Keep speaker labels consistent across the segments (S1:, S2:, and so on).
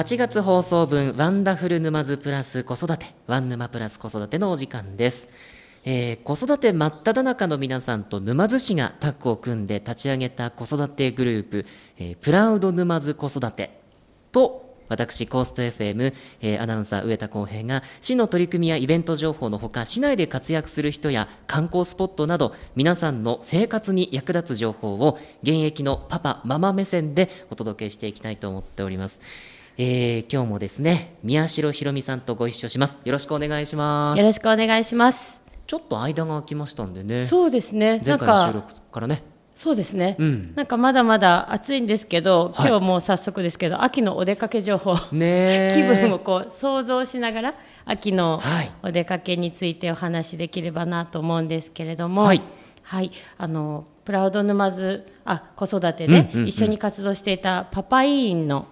S1: 8月放送分ワンダフル沼津プラス子育てワン沼プラス子育てのお時間です、えー子育て真っ只中の皆さんと沼津市がタッグを組んで立ち上げた子育てグループ、えープラウド沼津子育てと私コースト FM、えーアナウンサー上田浩平が市の取り組みやイベント情報のほか市内で活躍する人や観光スポットなど皆さんの生活に役立つ情報を現役のパパママ目線でお届けしていきたいと思っております。えー今日もですね宮代ひろみさんとご一緒します。よろしくお願いします。
S2: よろしくお願いします。
S1: ちょっと間が空きましたんでね。
S2: そうですね。
S1: 前回の収
S2: か、
S1: 録からね。
S2: そうですね。
S1: うん。
S2: なんかまだまだ暑いんですけど、
S1: はい。
S2: 今日もう早速ですけど、秋のお出かけ情報、
S1: ねえ。
S2: 気分をこう想像しながら、秋の
S1: はい。
S2: お出かけについてお話しできればなと思うんですけれども、
S1: はい。
S2: はい。あのプラウド沼津あ子育てで
S1: うんうんうん。
S2: 一緒に活動していたパパ委員の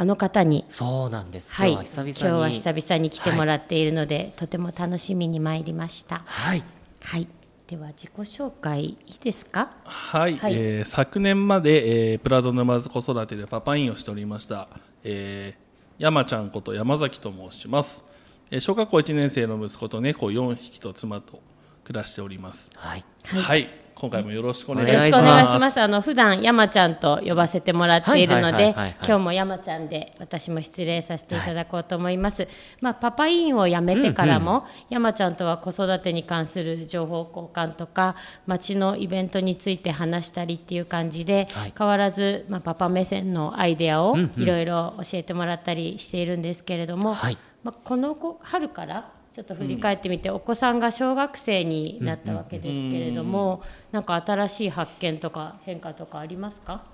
S2: あの方に
S1: そうなんです。
S2: はい、
S1: 今日は久々に、
S2: 今日は久々に来てもらっているので、とても楽しみに参りました。
S1: はい。
S2: はい、では自己紹介いいですか？
S3: はい、
S2: はい。
S3: えー昨年まで、えープラド沼津子育てでパパインをしておりました、えー山ちゃんこと山崎と申します、えー小学校1年生の息子と猫4匹と妻と暮らしております。
S1: はい。
S3: はい、今回もよろしくお願い
S2: よろしくお
S3: します。
S2: 願いします。あの普段山ちゃんと呼ばせてもらっているの
S1: はいはい
S2: で
S1: はいはいはい、
S2: 今日も山ちゃんで私も失礼させていただこうと思います。まあパパ委員を辞めてからも、山ちゃんとは子育てに関する情報交換とか、町のイベントについて話したりっていう感じで、
S1: はい。
S2: 変わらずまあパパ目線のアイデアを
S1: うんうん。
S2: いろいろ教えてもらったりしているんですけれども、
S1: はい。
S2: まあこの子春からちょっと振り返ってみて、お子さんが小学生になったわけですけれども、なんか新しい発見とか変化とかありますか？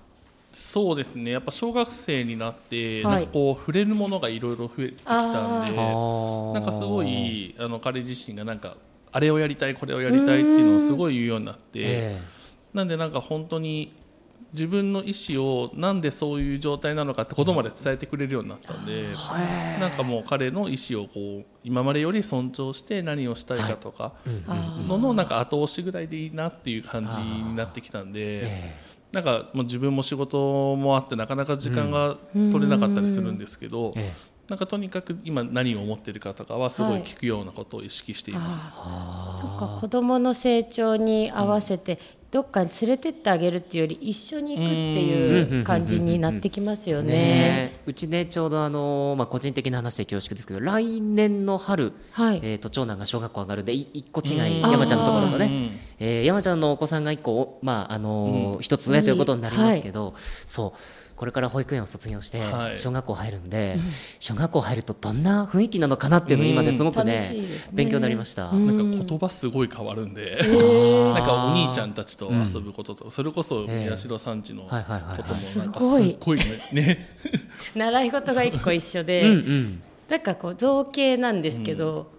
S3: そうですね。やっぱ小学生になって、
S2: はい。
S3: なんかこう触れるものがいろいろ増えてきたんでなんかすごいあの彼自身がなんかあれをやりたいこれをやりたいっていうのをすごい言うようになって、
S1: え。
S3: なんでなんか本当に自分の意思をなんでそういう状態なのかってことまで伝えてくれるようになったんで、なんかもう彼の意思をこう今までより尊重して何をしたいかとかののなんか後押しぐらいでいいなっていう感じになってきたんで、
S1: え
S3: なんかもう自分も仕事もあってなかなか時間が取れなかったりするんですけど、
S1: ええ。
S3: なんかとにかく今何を思ってるかとかはすごい聞くようなことを意識しています。
S2: なんか子供の成長に合わせてどっかに連れてってあげるっていうより一緒に行くっていう感じになってきますよね。
S1: うちねちょうどあの、まあ、個人的な話で恐縮ですけど来年の春、
S2: はい。
S1: えー、と長男が小学校上がるんでい一個違い
S3: うん。
S1: 山ちゃんのところとね、
S3: うん
S1: えー山ちゃんのお子さんが一個、まああのー一つ上ということになりますけど、そうこれから保育園を卒業して
S3: はい。
S1: 小学校入るんで、小学校入るとどんな雰囲気なのかなっていうのが今ですごく
S2: 楽
S1: ね,、
S2: ね。
S1: 勉強になりました。
S2: うん。
S3: なんか言葉すごい変わるんで、
S1: ー。
S3: なんかお兄ちゃんたちと遊ぶことと、それこそ
S1: ええ
S3: 宮代さんちのことも
S1: はいはいはい。はい
S3: なんかす
S2: ごい。
S3: ごい。ね。ね
S2: 習い事が一個一緒で、
S1: うんうん。
S2: なんかこう造形なんですけど、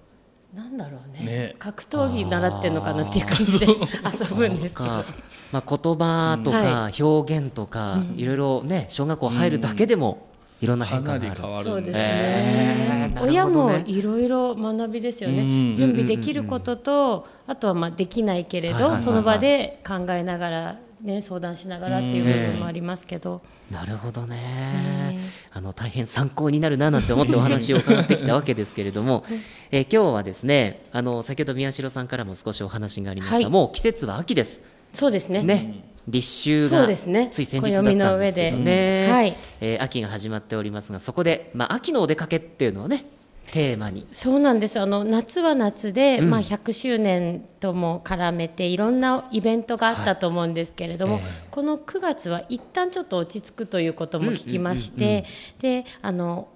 S2: なんだろうね。
S3: ね。
S2: 格闘技習ってんのかなっていう感じで 遊ぶんですけど。
S1: か、まあ、言葉とか表現とか、いろいろね小学校入るだけでもいろんな変化がある。
S3: 変わるんで
S2: そうですね。
S1: えーなる
S2: 親もいろいろ学びですよね、
S3: うん
S2: 準備できることと、あとはまあできないけれど、その場で考えながら、ね、相談しながらっていう部分もありますけど、
S1: なるほどね。
S2: ね。
S1: あの大変参考になるななんて思ってお話を伺ってきたわけですけれども、えー今日はですね、あの先ほど宮代さんからも少しお話がありました。
S2: はい。
S1: もう季節は秋です。
S2: そうですね。
S1: ね。立秋が
S2: ね。
S1: つい先日だったんですけど
S2: 暦の上
S1: ね
S2: で、はい。
S1: えー秋が始まっておりますがそこで、まあ、秋のお出かけっていうのをねテーマに。
S2: そうなんです。あの夏は夏で、
S1: うん。
S2: まあ、100周年とも絡めていろんなイベントがあったと思うんですけれども、
S1: はいええ。
S2: この9月は一旦ちょっと落ち着くということも聞きまして、であの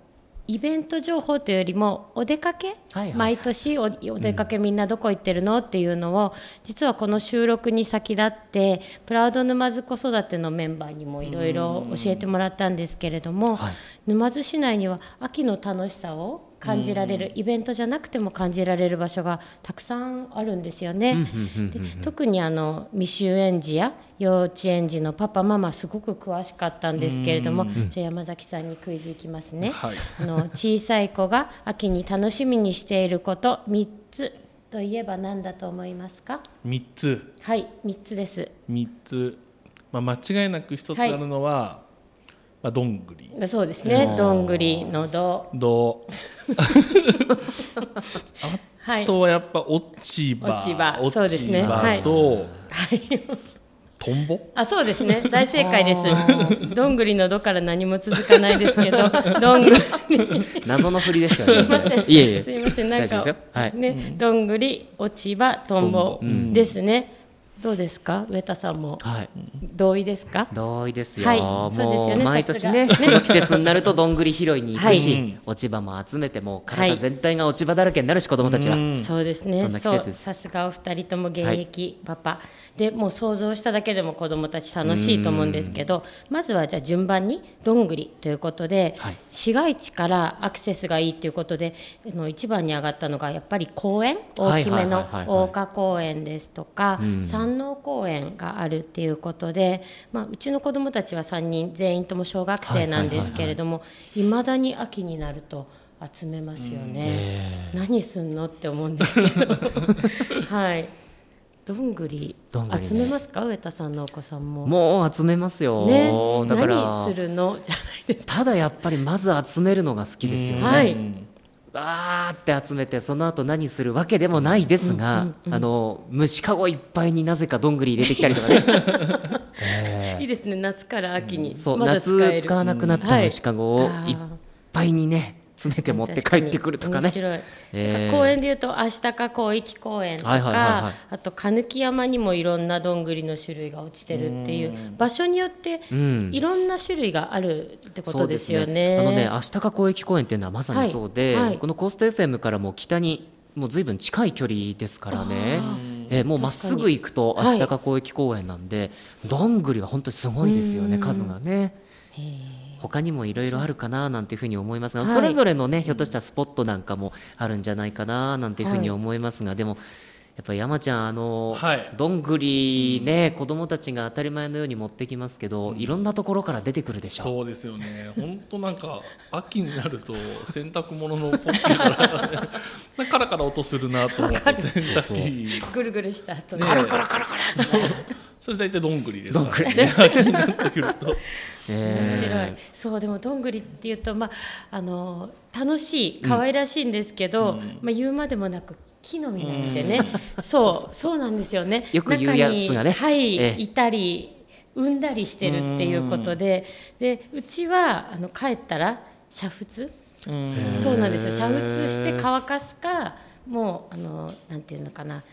S2: イベント情報というよりもお出かけ、
S1: はいはい。はい
S2: 毎年おお出かけみんなどこ行ってるの？っていうのを実はこの収録に先立ってプラウド沼津子育てのメンバーにもいろいろ教えてもらったんですけれども、
S1: はい。
S2: 沼津市内には秋の楽しさを感じられるイベントじゃなくても感じられる場所がたくさんあるんですよね。で特にあの未就園児や幼稚園児のパパママすごく詳しかったんですけれども、じゃあ山崎さんにクイズいきますね。
S3: はい。
S2: あの小さい子が秋に楽しみにしていること3つといえば何だと思いますか
S3: ？3つ。
S2: はい3つです。
S3: 3つ、まあ、間違いなく1つあるのは、まあ、どんぐり。
S2: そうですね。どんぐりのど。
S3: ど。
S2: は い
S3: あとはやっぱ落ち葉。
S2: 落ち葉。そうですね。
S3: 落ち葉と、
S2: はい。
S3: トンボ？
S2: あそうですね。大正解です。どんぐりのどから何も続かないですけど どんぐり。
S1: 謎の振りでしたよ
S2: すいません。
S1: ねいえいえ。
S2: すいません。なんかねどんぐり落ち葉とんぼ
S3: トンボ。
S2: ですねどうですか？上田さんも。
S1: はい。
S2: 同意ですか？
S1: 同意ですよ、
S2: はい。そうです
S1: もう
S2: よね
S1: 毎年ね季節になるとどんぐり拾いに行くし、
S3: はい。
S1: 落ち葉も集めても体全体が落ち葉だらけになるし子供たちは、
S3: うん。
S2: そうですね。
S1: そんな季
S2: そう
S1: 節です。
S2: さすがお二人とも現役パパ、でもう想像しただけでも子どもたち楽しいと思うんですけどまずはじゃあ順番にどんぐりということで、
S1: はい。
S2: 市街地からアクセスがいいということであの一番に上がったのがやっぱり公園？大きめの大岡公園ですとか、
S1: うん
S2: 山王公園があるっていうことで、まあ、うちの子どもたちは3人全員とも小学生なんですけれどもいまだに秋になると集めますよね。何すんのって思うんですけど。はい。どんぐり
S1: どんぐりね。
S2: 集めますか？上田さんのお子さんも。
S1: もう集めますよ、
S2: ね。
S1: だから。
S2: 何するの？じゃないです。か
S1: ただやっぱりまず集めるのが好きですよね、
S2: はい
S1: わーって集めてその後何するわけでもないですが、あの虫かごいっぱいになぜかどんぐり入れてきたりとかね、え
S2: いいですね夏から秋に、
S1: ーそう、
S2: まだ使える。
S1: 夏使わなくなった虫かごを
S2: い
S1: っぱいにね詰めて持って帰ってくるとかね。
S2: 面
S1: えー。
S2: 公園でいうと明日か広域公園とか、
S1: はいはいはいはい。
S2: あと鹿木山にもいろんなどんぐりの種類が落ちてるっていう場所によって
S1: うん。
S2: いろんな種類があるってこ
S1: そ
S2: とで
S1: すすね。
S2: よね。
S1: あのね明日か広域公園っていうのはまさにそうで、
S2: はいはい。
S1: このコースト FM からも北にもう随分近い距離ですからね。
S2: あ、
S1: えーもうまっすぐ行くと
S2: 確かに。
S1: 明日か広域公園なんで、どんぐりは本当にすごいですよね
S2: うん。
S1: 数がね。
S2: へー
S1: 他にもいろいろあるかななんていうふうに思いますが、
S2: はい。
S1: それぞれのねひょっとしたらスポットなんかもあるんじゃないかななんていうふうに思いますが、でもやっぱり山ちゃんあの、
S3: はい。
S1: どんぐりね、子供たちが当たり前のように持ってきますけど、いろんなところから出てくるでしょ
S3: そうですよね。本当なんか秋になると洗濯物のポッケから カラカラ音するなと思って洗濯機。
S2: ぐるぐるした後
S3: ね
S1: カラカラカラカラ
S3: それ大体どんぐりです
S1: どんぐり。
S3: ね秋になってくると。
S1: えー。
S2: 面白い、そうでもどんぐりっていうと、まあ、あの楽しい可愛らしいんですけど、まあ、言うまでもなく木の実なんでね、そうそうなんですよね。
S1: よく言うやつがね。
S2: 中にはい、
S1: ええ。
S2: いたり産んだりしてるっていうことで。でうちはあの帰ったら煮沸？そうなんですよ。煮沸して乾かすかもうあのなんていうのかな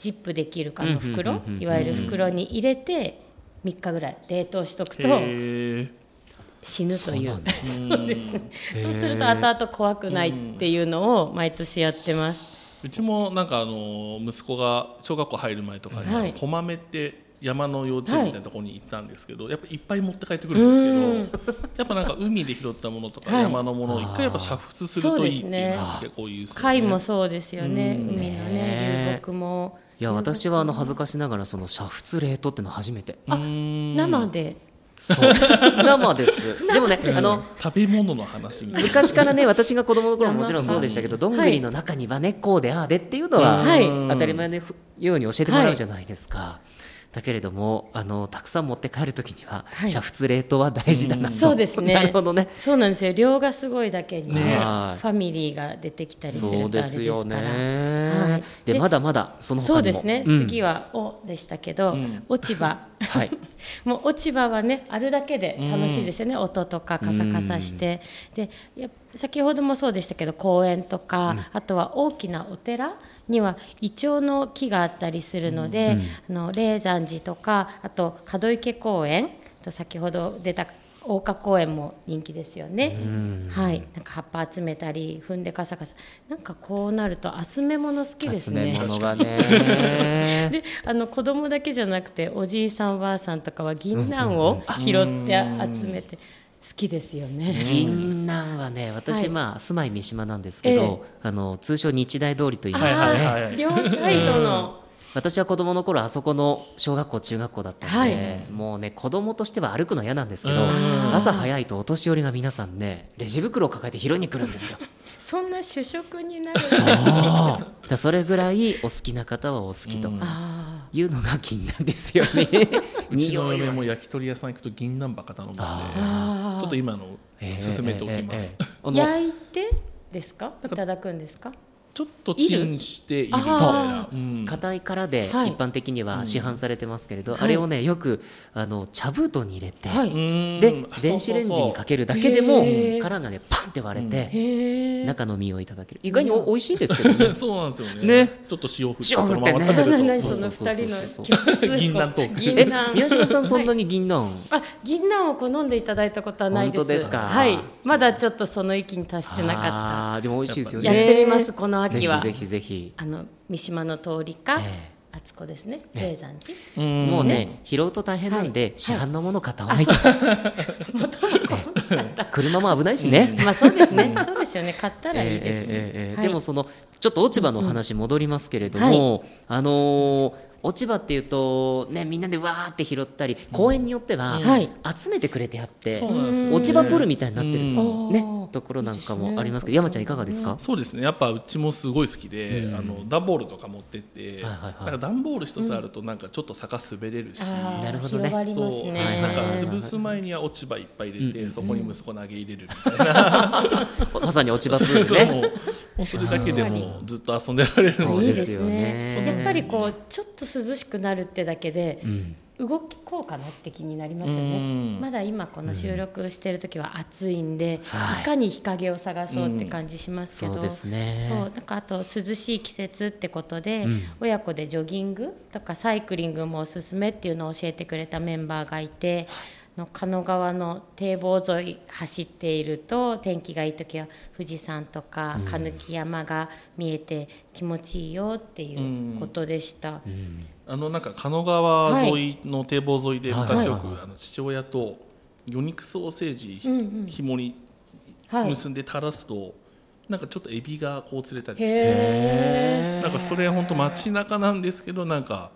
S2: ジップできるかの
S1: うん
S2: 袋いわゆる袋に入れて3日ぐらい冷凍しとくと
S3: へ
S2: 死ぬという。
S1: そう
S2: ですね。そうすると後々怖くないっていうのを毎年やってます。
S3: うちもなんかあの息子が小学校入る前とかに、
S2: はい。
S3: 小豆って山の幼稚園みたいなところに行ったんですけど、やっぱいっぱい持って帰ってくるんですけどやっぱなんか海で拾ったものとか
S2: はい。
S3: 山のものを一回やっぱ煮沸するといいっていうのが結構言うですよね
S2: 貝もそうですよね、
S3: うん。
S2: 海のね流木も。
S1: いや私はあの恥ずかしながらその煮沸冷凍っていうの初めて。
S3: うーん。
S2: 生で。
S1: そう。生です。で。もねあの
S3: 食べ物の話
S1: 昔からね私が子供の頃ももちろんそうでしたけどどんぐりの中にはねこうでああでっていうのは
S2: はい。
S1: 当たり前のように教えてもらうじゃないですか。だけれどもあのたくさん持って帰る時には、
S2: はい。
S1: 煮沸冷凍は大事だなと、
S2: そうですね。
S1: なるほどね。
S2: そうなんですよ。量がすごいだけにね
S1: ね
S2: ファミリーが出てきたりするとあ
S1: そう
S2: れですから。
S1: ですよね、
S2: はい。
S1: でまだまだその他にも。
S2: そうですね、
S1: うん。
S2: 次は「お」でしたけど、
S3: ん。
S2: 落ち葉。
S1: はい
S2: もう落ち葉はねあるだけで楽しいですよね、音とかカサカサして、でや先ほどもそうでしたけど公園とか、あとは大きなお寺にはイチョウの木があったりするので、あの霊山寺とかあと門池公園と先ほど出た大岡公園も人気ですよね、はい。なんか葉っぱ集めたり踏んでカサカサ。なんかこうなると集め物好きです
S1: 集め
S2: ね。
S1: 物がね。
S2: であの子供だけじゃなくておじいさんおばあさんとかは銀杏を拾って集めて好きですよね。
S1: 銀杏はね私、
S2: はい。
S1: まあ住まい三島なんですけど、あの通称日大通りと言いましてね、
S3: はいはいはい
S2: 両サイドの、
S1: 私は子供の頃あそこの小学校中学校だったんで、
S2: はい。
S1: もうね子供としては歩くの嫌なんですけど
S3: うん。
S1: 朝早いとお年寄りが皆さんねレジ袋を抱えて拾いに来るんですよ。
S2: そんな主食になる。
S1: そう。だそれぐらいお好きな方はお好きと、
S3: うん。
S2: あ
S1: いうのが銀なんですよね。
S3: うちの嫁も焼き鳥屋さん行くと銀杏ばっか頼むんでちょっと今の進めておきます、
S2: 焼いてですか？いただくんですか？
S3: ちょっとチンしているみたいな。う。ん。
S1: 硬い殻で
S2: はい。
S1: 一般的には市販されてますけれど、
S2: はい。
S1: あれをねよくあの茶封筒に入れて、
S2: はい。
S3: うん。
S1: で
S3: あ
S1: 電子レンジにかけるだけでも殻がねパンって割れて、中の実をいただける。意外にお美味しいですけどね。
S3: そうなんですよね。
S1: ね。
S3: ちょっと塩振って
S1: 塩振ってね。
S3: そのまま食べると。
S2: 何
S1: そう
S2: その二人の
S3: 銀杏トー
S1: 宮島さんそんな
S2: はい
S1: に銀杏、
S2: あ銀杏を好んでいただいたことはないです。
S1: 本当ですか？
S2: はい。まだちょっっとその域に達してなか
S1: あーでも美味しいですよ
S2: た
S1: ね。
S2: やってみますこの秋は
S1: ぜひぜひぜひ、
S2: あの三島の通りか、
S1: え
S2: あつこですね。
S1: ええ。
S2: 霊山寺。
S3: うん。
S1: もうね拾うと大変なんで、
S2: はい。
S1: 市販のもの買った方がいい、
S2: 元も子
S1: 車も危ないしね、
S2: まあそうですね。そうですよね。買ったらいいです、
S1: ええええええ
S2: はい。
S1: でもそのちょっと落ち葉の話戻りますけれども、あのー落ち葉っていうとねみんなでわーって拾ったり公園によっては
S2: はい。
S1: 集めてくれてあって、
S3: そうなん
S1: 落ち葉プールみたいになってる、
S3: うん。
S1: ねところなんかもありますけど山ちゃんいかがですか、
S3: そうですね。やっぱうちもすごい好きで、
S1: うん。
S3: あの段ボールとか持ってって、
S1: はいはいはい。
S3: なんか段ボール一つあるとなんかちょっと坂滑れるし、
S1: なるほどね。
S3: そう、
S2: ね、
S1: はい
S3: なんか
S1: はい
S3: 潰す前には落ち葉いっぱい入れて、
S1: うん
S3: そこに息子投げ入れるみたいな、
S1: まさに落ち葉プール
S3: そう
S1: ね
S3: もう。もうそれだけでもずっと遊んでられる
S1: そう
S3: ので
S1: ですよね。
S2: やっぱりこうちょっと涼しくなるってだけで
S1: うん
S2: 動こうかなって気になりますよ
S3: う
S2: ね
S3: ん。
S2: まだ今この収録してる時は暑いんで、
S1: はい。
S2: い、かに日陰を探そうって感じしますけど、
S1: そうですね。
S2: そうなんかあと涼しい季節ってことで、
S1: うん。
S2: 親子でジョギングとかサイクリングもおすすめっていうのを教えてくれたメンバーがいて、の狩野川の堤防沿い走っていると天気がいい時は富士山とか鹿木山が見えて気持ちいいよっていうことでした。
S1: うん
S3: あのなんか狩野川沿いの堤防沿いで
S1: はい。
S3: 昔よく、
S1: はい。
S3: あの父親と魚肉ソーセージ紐に
S2: はい、
S3: 結んで垂らすと、なんかちょっとエビがこう釣れたりして
S2: へ
S3: なんかそれ本当街中なんですけどなんか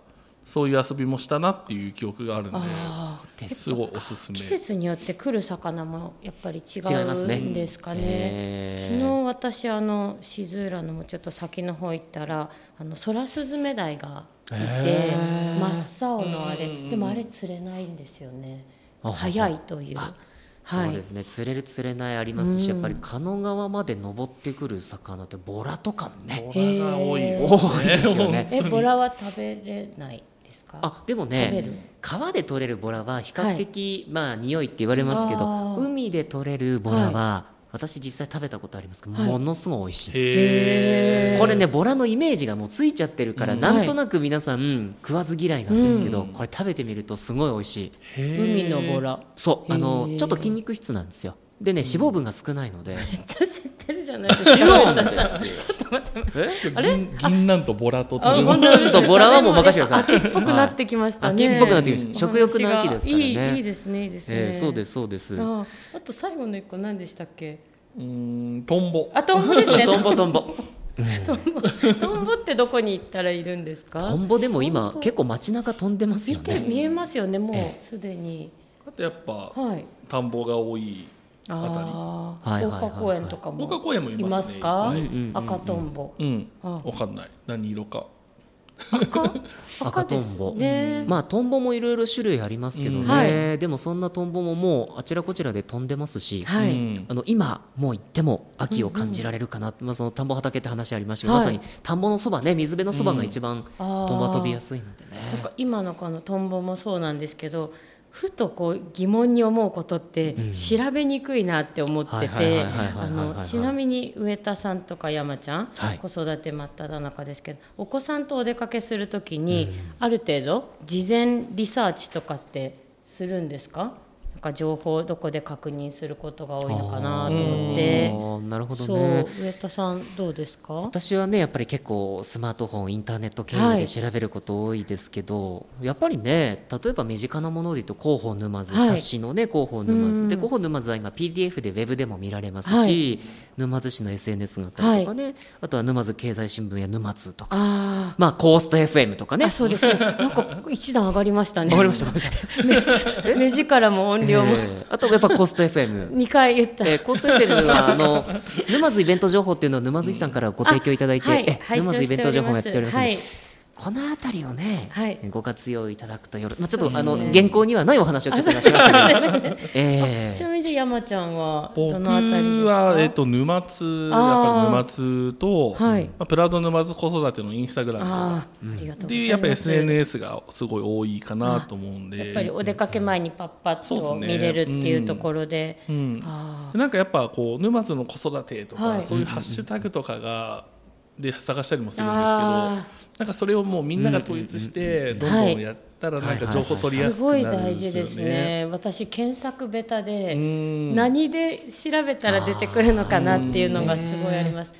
S3: そういう遊びもしたなっていう記憶があるんで
S1: そうです
S3: すごいおすすめ。
S2: 季節によって来る魚もやっぱり違うんですかね。
S1: へー
S2: 昨日私あの静浦のもうちょっと先の方行ったらあのソラスズメダイがいて
S1: へー。
S2: 真っ青のあれ。
S3: うん
S2: でもあれ釣れないんですよね。
S1: あ
S2: 早いという。
S1: あそうですね、釣れる釣れないありますし、
S2: うん。
S1: やっぱり狩野川まで登ってくる魚ってボラとかもね
S3: ボラが多いですね
S1: よね。
S2: えボラは食べれないですか？
S1: あでもね川で取れるボラは比較的、まあ匂いって言われますけど海で取れるボラは、私実際食べたことありますけど、
S2: はい。
S1: ものすごい美味しいです。これねボラのイメージがもうついちゃってるから、
S2: うん
S1: なんとなく皆さん食わず嫌いなんですけど、
S3: うん。
S1: これ食べてみるとすごい美味しい。
S2: 海のボラ。
S1: そうあのちょっと筋肉質なんですよ。でね脂肪分が少ないので、
S2: めっちゃ知ってるじゃないですか。
S1: そうなんですよ
S3: 銀銀杏とボラと
S2: あ
S1: 銀杏とボラはもう？任せてください
S2: 秋っぽくなってきましたね。
S1: 秋っぽくなってきました。
S2: うん。
S1: 食欲の秋ですからね。
S2: いいいいですねいいですね。
S1: えーそうですそうです。
S2: ああと最後の一個何でしたっけ？
S3: うーんトンボ。
S2: あトンボですね。
S1: トンボトンボ。
S2: トンボ。トンボってどこに行ったらいるんですか？
S1: トンボでも今結構街中飛んでますよね。
S2: 見て見えますよねもうすでに。
S3: あとやっぱ
S2: はい。
S3: 田んぼが多いあ
S2: ああ
S1: はいはいはいはい。
S2: 大花公園とかも
S3: 大花公園もい
S2: い
S3: ま
S2: すすか？
S1: うんうんうんうん？
S2: 赤トンボ。
S3: うん。
S2: あ
S3: わかんない。何色か。
S2: 赤？
S1: 赤
S2: 赤です
S1: トンボ
S2: ね。
S1: まあトンボもいろいろ種類ありますけどね、
S3: うん。
S2: はい。
S1: でもそんなトンボももうあちらこちらで飛んでますし、
S2: はい。
S3: うん。
S1: あの今もう行っても秋を感じられるかな、まあ、その田んぼ畑って話ありましたけど、
S2: はい。
S1: まさに田んぼのそばね水辺のそばが一番トンボは飛びやすいのでね。
S2: なんか今のこのトンボもそうなんですけどふとこう疑問に思うことって
S1: うん。
S2: 調べにくいなって思っててちなみに上田さんとか山ちゃん、
S1: はい。
S2: 子育て真っ只中ですけどお子さんとお出かけするときに、ある程度事前リサーチとかってするんですか？か情報をどこで確認することが多いのかなと思って。
S1: なるほどね。
S2: 上田さんどうですか？
S1: 私はねやっぱり結構スマートフォンインターネット経由で調べること多いですけど、やっぱりね例えば身近なもので言うと広報沼津、
S2: はい。
S1: 冊子のね広報沼津、
S2: うん。
S1: で広報沼津は今 PDF でウェブでも見られますし、
S2: はい。
S1: 沼津市の SNS があったりとかね、あとは沼津経済新聞や沼津とか。
S2: あ
S1: まあコースト FM とかね。
S2: そうですね。なんか一段上がりましたね。
S1: わかりました
S2: 目力も音量も
S1: え。ーあとやっぱコースト FM
S2: 2回言った、
S1: えー、コースト FM はあの沼津イベント情報っていうのを沼津市さんからご提供いただいて、
S2: はい
S1: え沼津イベント情報もやっておりますので、
S2: はい
S1: この辺りをね、
S2: はい。
S1: ご活用いただくとよろ、まあ、ちょっと、
S2: ね。
S1: の原稿にはないお話をちょっと今しましたけど、え
S2: ちなみにじゃあ山ちゃんは
S3: 僕
S2: どのあたりですか？
S3: は、えっと沼津や
S2: あー
S3: っぱり沼津と、
S2: はい。
S3: まあ、プラウド沼津子育てのインスタグラム
S2: ああ、ありがとうございます。
S3: でやっぱ SNS がすごい多いかなと思うんで。
S2: やっぱりお出かけ前にパッパッと見れるっていうところで、
S3: うん、
S2: あ
S3: でなんかやっぱこう沼津の子育てとか、
S2: はい。
S3: そういうハッシュタグとかがで探したりもするんですけど
S2: あ
S3: なんかそれをもうみんなが統一してどんどんやったらなんか情報取りやすく
S2: すごい
S3: なるん
S2: 大事で
S3: ですよね。
S2: すね。私検索ベタで、
S3: うん。
S2: 何で調べたら出てくるのかなっていうのがすごいあります。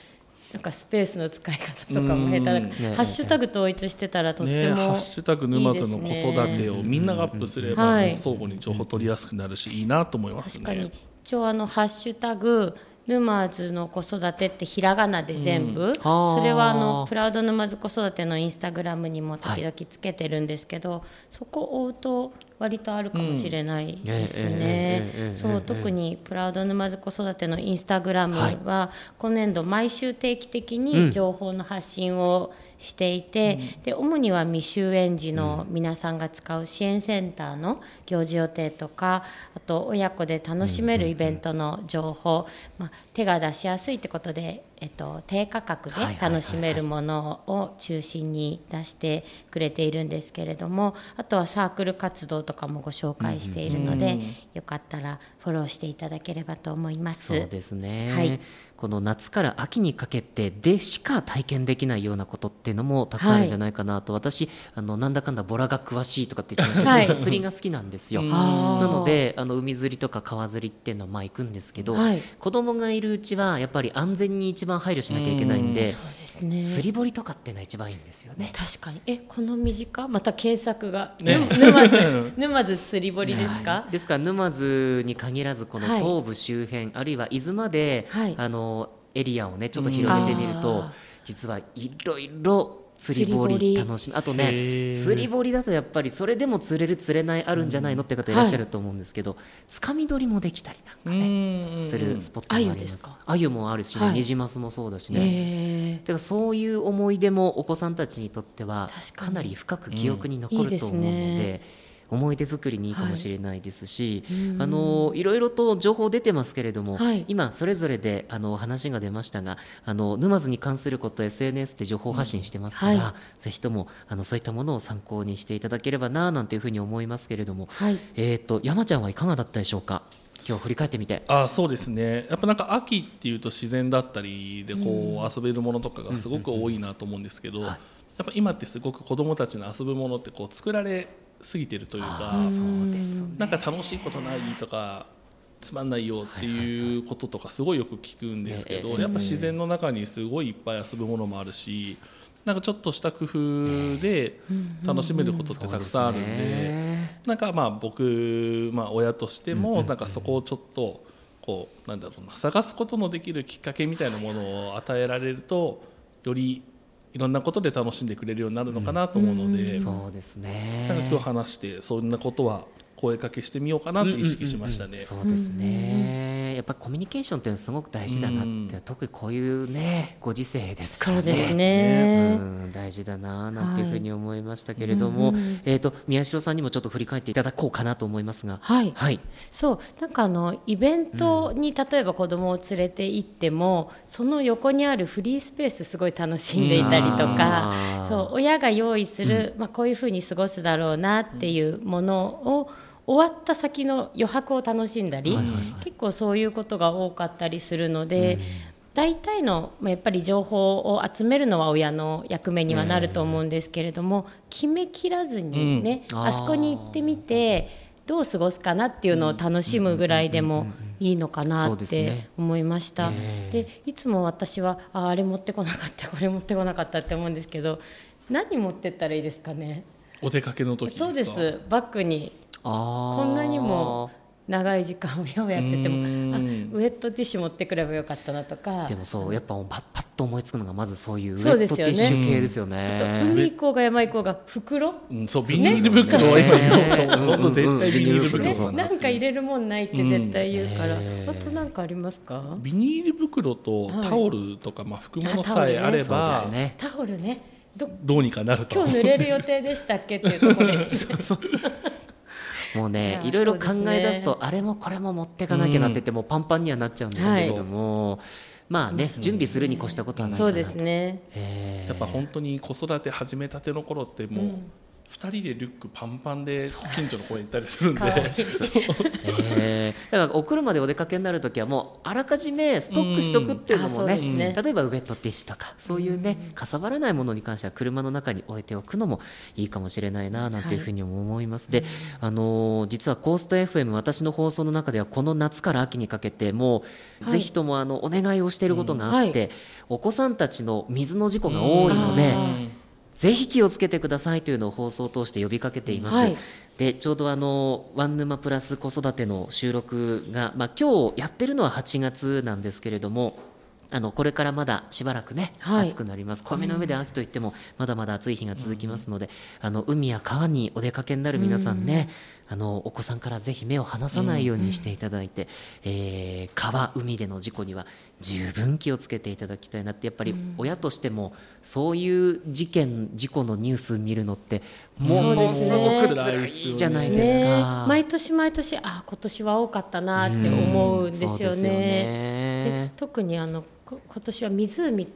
S2: なんかスペースの使い方とかも下手だから、ハッシュタグ統一してたらとって
S3: ね、ハ
S2: も、
S3: ッシュタグ沼津の子育てをみんながアップすれば、相互に情報取りやすくなるし、いいなと思います
S2: 確かに。
S3: ね。
S2: 一応あのハッシュタグ沼津の子育てってひらがなで全部、
S1: うん、
S2: それはあのプラウド沼津子育てのインスタグラムにも時々つけてるんですけど、はい、そこを追うと割とあるかもしれないですね。そう特にプラウド沼津子育てのインスタグラム
S1: は、
S2: 今年度毎週定期的に情報の発信を、はいしていて、で主には未就園児の皆さんが使う支援センターの行事予定とかあと親子で楽しめるイベントの情報、まあ、手が出しやすいってことで、えっと、低価格で楽しめるものを中心に出してくれているんですけれどもあとはサークル活動とかもご紹介しているので、よかったらフォローしていただければと思います。
S1: そうですね、
S2: はい
S1: この夏から秋にかけてでしか体験できないようなことっていうのもたくさんあるんじゃないかなと、私あのなんだかんだボラが詳しいとかって言ってましたけど、
S2: はい。
S1: 実は釣りが好きなんですよ。なのであの海釣りとか川釣りっていうのはまあ行くんですけど、
S2: はい。
S1: 子供がいるうちはやっぱり安全に一番配慮しなきゃいけないんで、
S2: そうですね。
S1: 釣り堀とかっていうのは一番いいんですよね。
S2: 確かに。えこの短また検索が、
S3: ね。
S2: ぬ沼津 沼津釣り堀ですか、
S1: ですから沼津に限らずこの
S2: はい。
S1: 東部周辺、あるいは伊豆まで、
S2: はい。
S1: あのエリアをねちょっと広げてみると、
S2: あー。
S1: 実はいろいろ釣り堀
S2: 堀。
S1: 楽しみ。あと
S3: へ
S1: ね
S3: ー。
S1: 釣り堀だとやっぱりそれでも釣れる釣れないあるんじゃないのって方いらっしゃると思うんですけど、つかみ取りもできたりなんかね、するスポットもあります。
S2: 鮎ですか？
S1: 鮎もあるしね、
S2: はい。
S1: ニジマスもそうだしね、
S2: え
S1: だからそういう思い出もお子さんたちにとっては
S2: 確か
S1: なり深く記憶に残ると思うので,、
S2: ね
S1: 思い出作りにいいかもしれないですし、
S2: うん
S1: あのいろいろと情報出てますけれども、
S2: はい。
S1: 今それぞれであの話が出ましたがあの沼津に関すること SNS で情報発信してますから、
S2: うんは
S1: ぜひともあのそういったものを参考にしていただければななんていうふうに思いますけれども、
S2: はい。
S1: えー、と山ちゃんはいかがだったでしょうか？今日振り返ってみて。
S3: あそうですね。やっぱなんか秋っていうと自然だったりでこう遊べるものとかがすごく多いなと思うんですけど、
S1: はい。
S3: やっぱ今ってすごく子どもたちの遊ぶものってこう作られすぎてるというか
S1: そうですね。
S3: なんか楽しいことないとかつまんないよっていうこととかすごいよく聞くんですけど、
S1: ええ
S3: やっぱ自然の中にすごいいっぱい遊ぶものもあるしなんかちょっとした工夫で楽しめることってたくさんあるんで。なんかまあ僕、まあ、親としてもなんかそこをちょっとこうなんだろうな探すことのできるきっかけみたいなものを与えられるとよりいろんなことで楽しんでくれるようになるのかなと思うので、
S1: そうですね。
S3: なんか今日話してそんなことは声かけしてみようかなと意識しましたね。
S1: そうですね、やっぱコミュニケーションっていうのはすごく大事だなって、
S3: うん。
S1: 特にこういうねご時世ですからね。
S2: ね。
S1: うん大事だななんていうふうに思いましたけれども、えっ、と宮代さんにもちょっと振り返っていただこうかなと思いますが。
S2: はい。
S1: はい。
S2: そう。なんかあのイベントに例えば子供を連れて行っても、その横にあるフリースペースすごい楽しんでいたりと
S1: うん。
S2: そう親が用意する、まあ、こういうふうに過ごすだろうなっていうものを終わった先の余白を楽しんだり、
S1: はいはいはい。
S2: 結構そういうことが多かったりするので。大体のまあやっぱり情報を集めるのは親の役目にはなると思うんですけれども、決めきらずにね、
S1: うん。
S2: あそこに行ってみてどう過ごすかなっていうのを楽しむぐらいでもいいのかなって思いました。
S1: ええ。
S2: でいつも私はああれ持ってこなかったこれ持ってこなかったって思うんですけど何持ってったらいいですかね？
S3: お出かけの時ですか？
S2: そうです。バッグにこんなにも長い時間親をやっててもあ
S3: うん。
S2: ウエットティッシュ持ってくればよかったなとか。
S1: でもそうやっぱパッパッと思いつくのがまずそういうウェ
S2: そうですよね。
S1: ットティッシュ系ですよ
S2: あと
S1: ね。
S2: 海行こうが山行こうが袋
S3: うん、そうビニール袋は今言おうと絶対ビニール袋
S2: ね
S1: そう
S2: なんか入れるもんないって絶対言うから、
S1: うん
S2: あとなんかありますか
S3: ビニール袋と
S2: はい
S3: タオルとか、まあ、拭くもの
S2: あタオルね
S3: さえあれ
S1: そう
S3: ば、
S1: ですね。
S2: タオルねど
S3: どうにかなると
S2: 今日濡れる予定でしたっけっていうところで
S1: そうそうそうもうね
S2: い
S1: ろいろ考え出すとあれもこれも持ってかなきゃなっててもうパンパンにはなっちゃうんですけれども、まあね準備するに越したことはないかなと。
S2: そうですね。
S1: えー。
S3: やっぱ本当に子育て始めたての頃ってもう2人でリュックパンパンで近所の公園行ったりするんで。
S1: えー だからお車でお出かけになるときはもうあらかじめストックしとくっていうのもね
S2: そうですね
S1: 例えばウェットティッシュとかそういうねかさばらないものに関しては車の中に置いておくのもいいかもしれないななんていうふうにも思います、で、あのー実はコースト FM 私の放送の中ではこの夏から秋にかけてもう、
S2: はい。
S1: ぜひともあのお願いをしていることがあって、お子さんたちの水の事故が多いので、
S2: うん
S1: ぜひ気をつけてくださいというのを放送を通して呼びかけています。
S2: はい
S1: でちょうどあのワンヌマプラス子育ての収録が、まあ、今日やってるのは8月なんですけれどもあのこれからまだしばらくね、
S2: はい。
S1: 暑くなります。暦の上で秋といってもまだまだ暑い日が続きますので、あの海や川にお出かけになる皆さんね、あのお子さんからぜひ目を離さないようにしていただいて、えー川海での事故には十分気をつけていただきたいなってやっぱり親としてもそういう事件事故のニュース見るのってもの
S2: です
S1: ごく辛いじゃないです
S2: ね。
S1: か。
S2: 毎年毎年あ今年は多かったなって思うんですよね。で
S1: ね。
S2: 特にあのこ今年は湖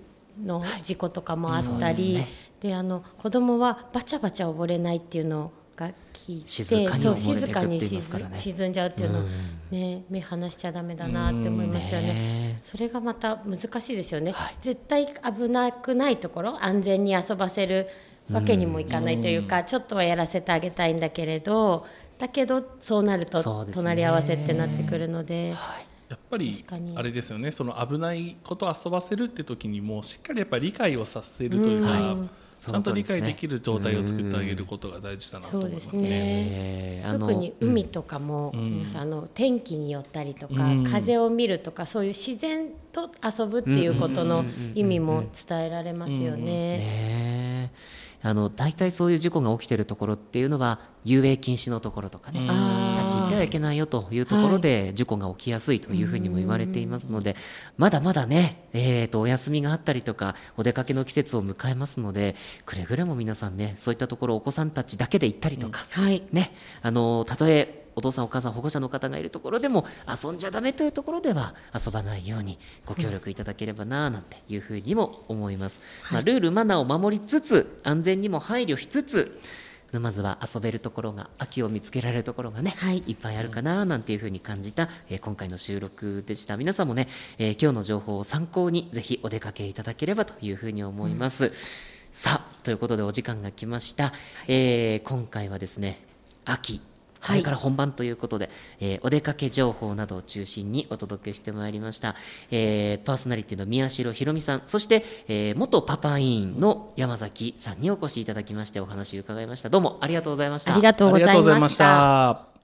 S2: の事故とかもあったり、
S1: はい
S2: であの子供はバチャバチャ溺れないっていうのが聞いて
S1: 静かに
S2: 静かに沈沈んじゃうっていうのね目離しちゃダメだなって思いますよね。
S1: ね
S2: それがまた難しいですよね、
S1: はい。
S2: 絶対危なくないところ安全に遊ばせるわけにもいかないというか、ちょっとはやらせてあげたいんだけれどだけどそうなると隣り合わせってなってくるので。
S1: はい
S3: やっぱりあれですよね。その危ないことを遊ばせるって時にもしっかりやっぱり理解をさせるというか、
S2: うんはい。
S3: ちゃんと理解できる状態を作ってあげることが大事だなと思いますね。
S2: ね。特に海とかも、
S3: ん。
S2: 皆さんあの天気によったりとか、
S3: うん。
S2: 風を見るとかそういう自然と遊ぶっていうことの意味も伝えられますよね。
S1: あの大体そういう事故が起きてるところっていうのは遊泳禁止のところとかね、立ち入ってはいけないよというところで事故が起きやすいというふうにも言われていますので、まだまだね、えー、とお休みがあったりとかお出かけの季節を迎えますのでくれぐれも皆さんねそういったところお子さんたちだけで行ったりとか、
S2: はい。
S1: ね、あのたとえお父さんお母さん保護者の方がいるところでも遊んじゃダメというところでは遊ばないようにご協力いただければななんていうふうにも思います、まあ、ルールマナーを守りつつ安全にも配慮しつつ沼津は遊べるところが秋を見つけられるところがね、
S2: はい。
S1: いっぱいあるかななんていうふうに感じた、えー今回の収録でした。皆さんもね、えー今日の情報を参考にぜひお出かけいただければというふうに思います、さあということでお時間が来ました、えー今回はですね秋これから本番ということで、えーお出かけ情報などを中心にお届けしてまいりました、えーパーソナリティの宮代ひろみさんそして、えー元パパ委員の山崎さんにお越しいただきましてお話を伺いましたどうもありがとうございました
S2: ありがとうございました。
S3: ありがとうございました。